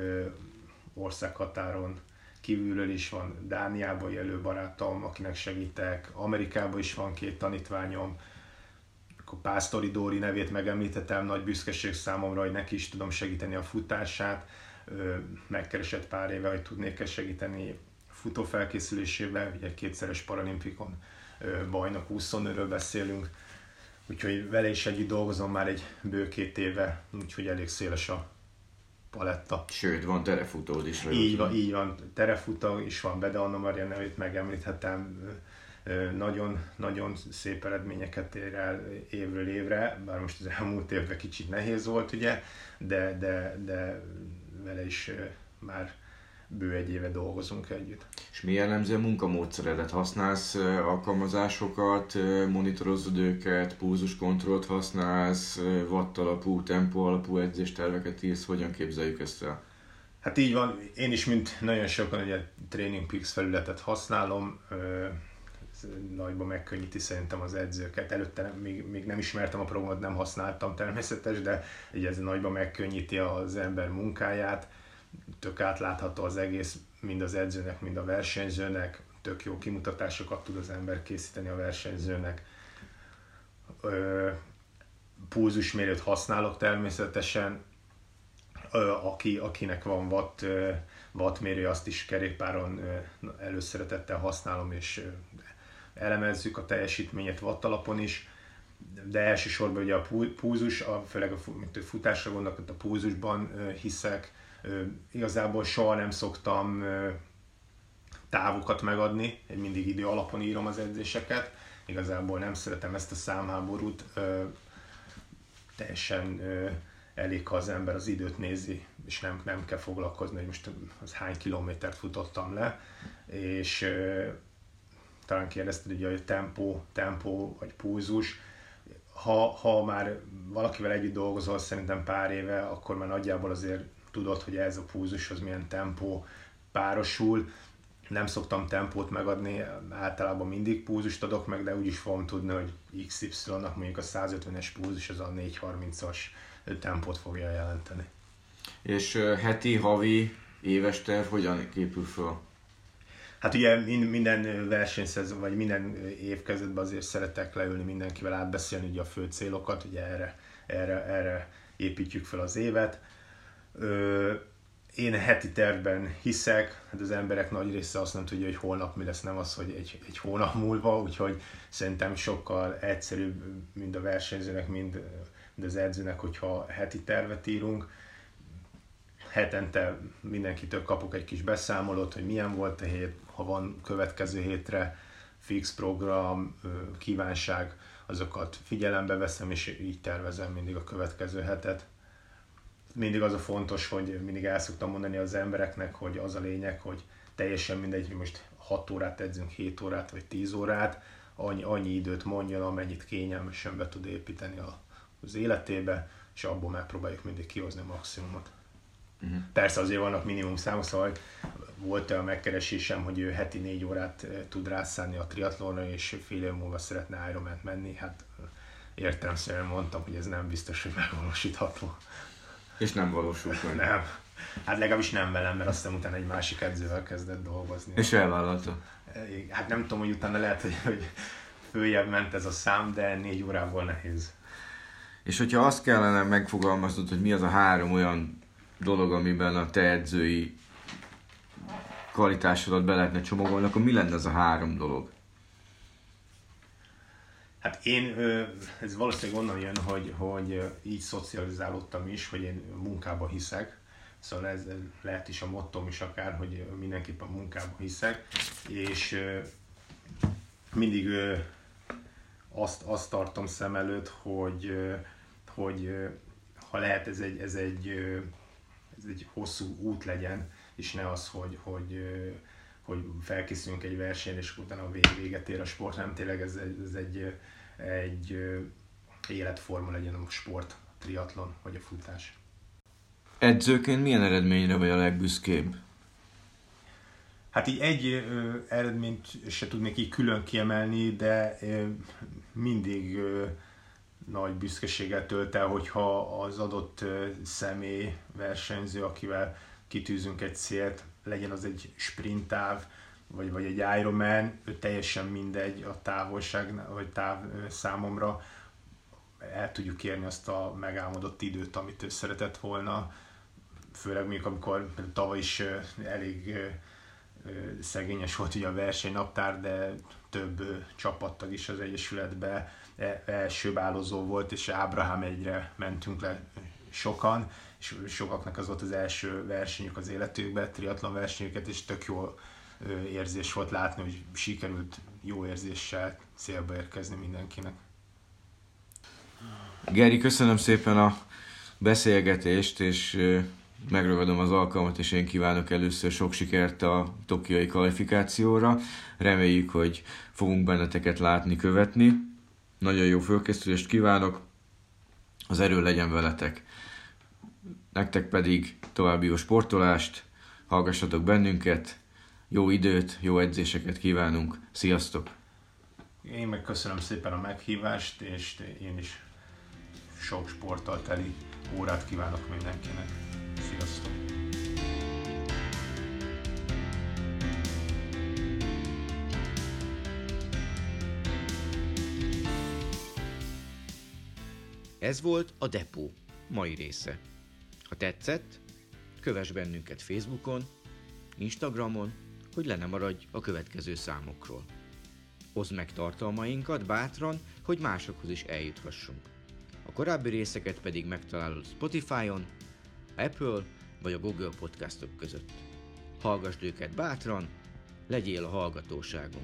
országhatáron kívülről is van. Dániában jelő barátom, akinek segítek, Amerikában is van két tanítványom, akkor Pásztori Dóri nevét megemlítettem, nagy büszkeség számomra, hogy neki is tudom segíteni a futását, megkeresett pár éve, hogy tudnék-e segíteni futófelkészülésébe, ugye kétszeres paralimpikon bajnok úszónőről beszélünk, úgyhogy vele is együtt dolgozom már egy bő két éve, úgyhogy elég széles a paletta. Sőt, van terefutód is. Így van, így van, terefutó is van, Bede Anna Maria nevét megemlíthetem, nagyon, nagyon szép eredményeket ér el évről évre, bár most az elmúlt évben kicsit nehéz volt, ugye, de, de, de vele is már bő egy éve dolgozunk együtt. És mi jellemző a munkamódszeredet? Használsz alkalmazásokat, monitorozod őket, pulzuskontrollt használsz, watt alapú, tempó alapú edzésterveket írsz, hogyan képzeljük ezt el? Hát így van, én is, mint nagyon sokan, ugye Training Peaks felületet használom, ez nagyban megkönnyíti szerintem az edzőket. Előtte nem, még, még nem ismertem a programot, nem használtam természetes, de ugye ez nagyban megkönnyíti az ember munkáját tök átlátható az egész, mind az edzőnek, mind a versenyzőnek, tök jó kimutatásokat tud az ember készíteni a versenyzőnek. Ö, pulzusmérőt használok természetesen, ö, aki, akinek van watt, ö, wattmérő, azt is kerékpáron ö, előszeretettel használom, és ö, elemezzük a teljesítményet watt alapon is, de elsősorban ugye a pulzus, a, főleg a futásra gondolok, a pulzusban hiszek, Igazából soha nem szoktam távokat megadni, én mindig idő alapon írom az edzéseket, igazából nem szeretem ezt a számháborút, teljesen elég, ha az ember az időt nézi, és nem, nem kell foglalkozni, hogy most az hány kilométert futottam le, és talán kérdezted ugye, hogy tempó, tempó vagy pulzus, ha, ha már valakivel együtt dolgozol szerintem pár éve, akkor már nagyjából azért tudod, hogy ez a púzushoz milyen tempó párosul. Nem szoktam tempót megadni, általában mindig púzust adok meg, de úgy is fogom tudni, hogy XY-nak mondjuk a 150-es púzus az a 430-as tempót fogja jelenteni. És heti, havi, éves terv hogyan képül föl? Hát ugye minden versenyszezon, vagy minden évkezdetben azért szeretek leülni mindenkivel átbeszélni ugye a fő célokat, ugye erre, erre, erre építjük fel az évet én heti tervben hiszek, hát az emberek nagy része azt nem tudja, hogy holnap mi lesz, nem az, hogy egy, egy hónap múlva, úgyhogy szerintem sokkal egyszerűbb, mind a versenyzőnek, mind, mind az edzőnek, hogyha heti tervet írunk. Hetente mindenkitől kapok egy kis beszámolót, hogy milyen volt a hét, ha van következő hétre fix program, kívánság, azokat figyelembe veszem, és így tervezem mindig a következő hetet mindig az a fontos, hogy mindig el szoktam mondani az embereknek, hogy az a lényeg, hogy teljesen mindegy, hogy most 6 órát edzünk, 7 órát vagy 10 órát, annyi, annyi időt mondjon, amennyit kényelmesen be tud építeni a, az életébe, és abból megpróbáljuk mindig kihozni a maximumot. Uh-huh. Persze azért vannak minimum számok, szóval volt olyan megkeresésem, hogy ő heti négy órát tud rászállni a triatlonra, és fél év múlva szeretne ironman menni. Hát értelemszerűen mondtam, hogy ez nem biztos, hogy megvalósítható. És nem valósult meg. Nem. Hát legalábbis nem velem, mert aztán utána egy másik edzővel kezdett dolgozni. És elvállalta? Hát nem tudom, hogy utána lehet, hogy, hogy följebb ment ez a szám, de négy órából nehéz. És hogyha azt kellene megfogalmaznod, hogy mi az a három olyan dolog, amiben a te edzői kvalitásodat be lehetne csomagolni, akkor mi lenne ez a három dolog? Hát én, ez valószínűleg onnan jön, hogy, hogy így szocializálódtam is, hogy én munkába hiszek, szóval ez lehet is a mottom is akár, hogy mindenképpen munkába hiszek, és mindig azt, azt tartom szem előtt, hogy, hogy ha lehet ez egy, ez egy, ez egy hosszú út legyen, és ne az, hogy, hogy, hogy felkészülünk egy versenyre, és utána a véget ér a sport, nem tényleg ez, ez egy, egy életforma legyen a sport, a triatlon vagy a futás. Edzőként milyen eredményre vagy a legbüszkébb? Hát így egy ö, eredményt se tudnék így külön kiemelni, de ö, mindig ö, nagy büszkeséggel tölt el, hogyha az adott ö, személy versenyző, akivel kitűzünk egy célt, legyen az egy sprintáv, vagy, vagy egy Ironman, ő teljesen mindegy a távolság, vagy táv számomra, el tudjuk érni azt a megálmodott időt, amit ő szeretett volna, főleg mondjuk amikor tavaly is elég szegényes volt ugye a versenynaptár, de több csapattag is az Egyesületbe e, első bálozó volt, és Ábrahám egyre mentünk le sokan, és sokaknak az volt az első versenyük az életükben, triatlon versenyüket, és tök jó érzés volt látni, hogy sikerült jó érzéssel célba érkezni mindenkinek. Geri, köszönöm szépen a beszélgetést, és megragadom az alkalmat, és én kívánok először sok sikert a tokiai kvalifikációra. Reméljük, hogy fogunk benneteket látni, követni. Nagyon jó fölkészülést kívánok, az erő legyen veletek. Nektek pedig további jó sportolást, hallgassatok bennünket, jó időt, jó edzéseket kívánunk. Sziasztok! Én meg köszönöm szépen a meghívást, és én is sok sporttal teli órát kívánok mindenkinek. Sziasztok! Ez volt a Depó mai része. Ha tetszett, kövess bennünket Facebookon, Instagramon, hogy le ne maradj a következő számokról. Hozd meg tartalmainkat bátran, hogy másokhoz is eljuthassunk. A korábbi részeket pedig megtalálod Spotify-on, Apple vagy a Google podcastok között. Hallgassd őket bátran, legyél a hallgatóságon.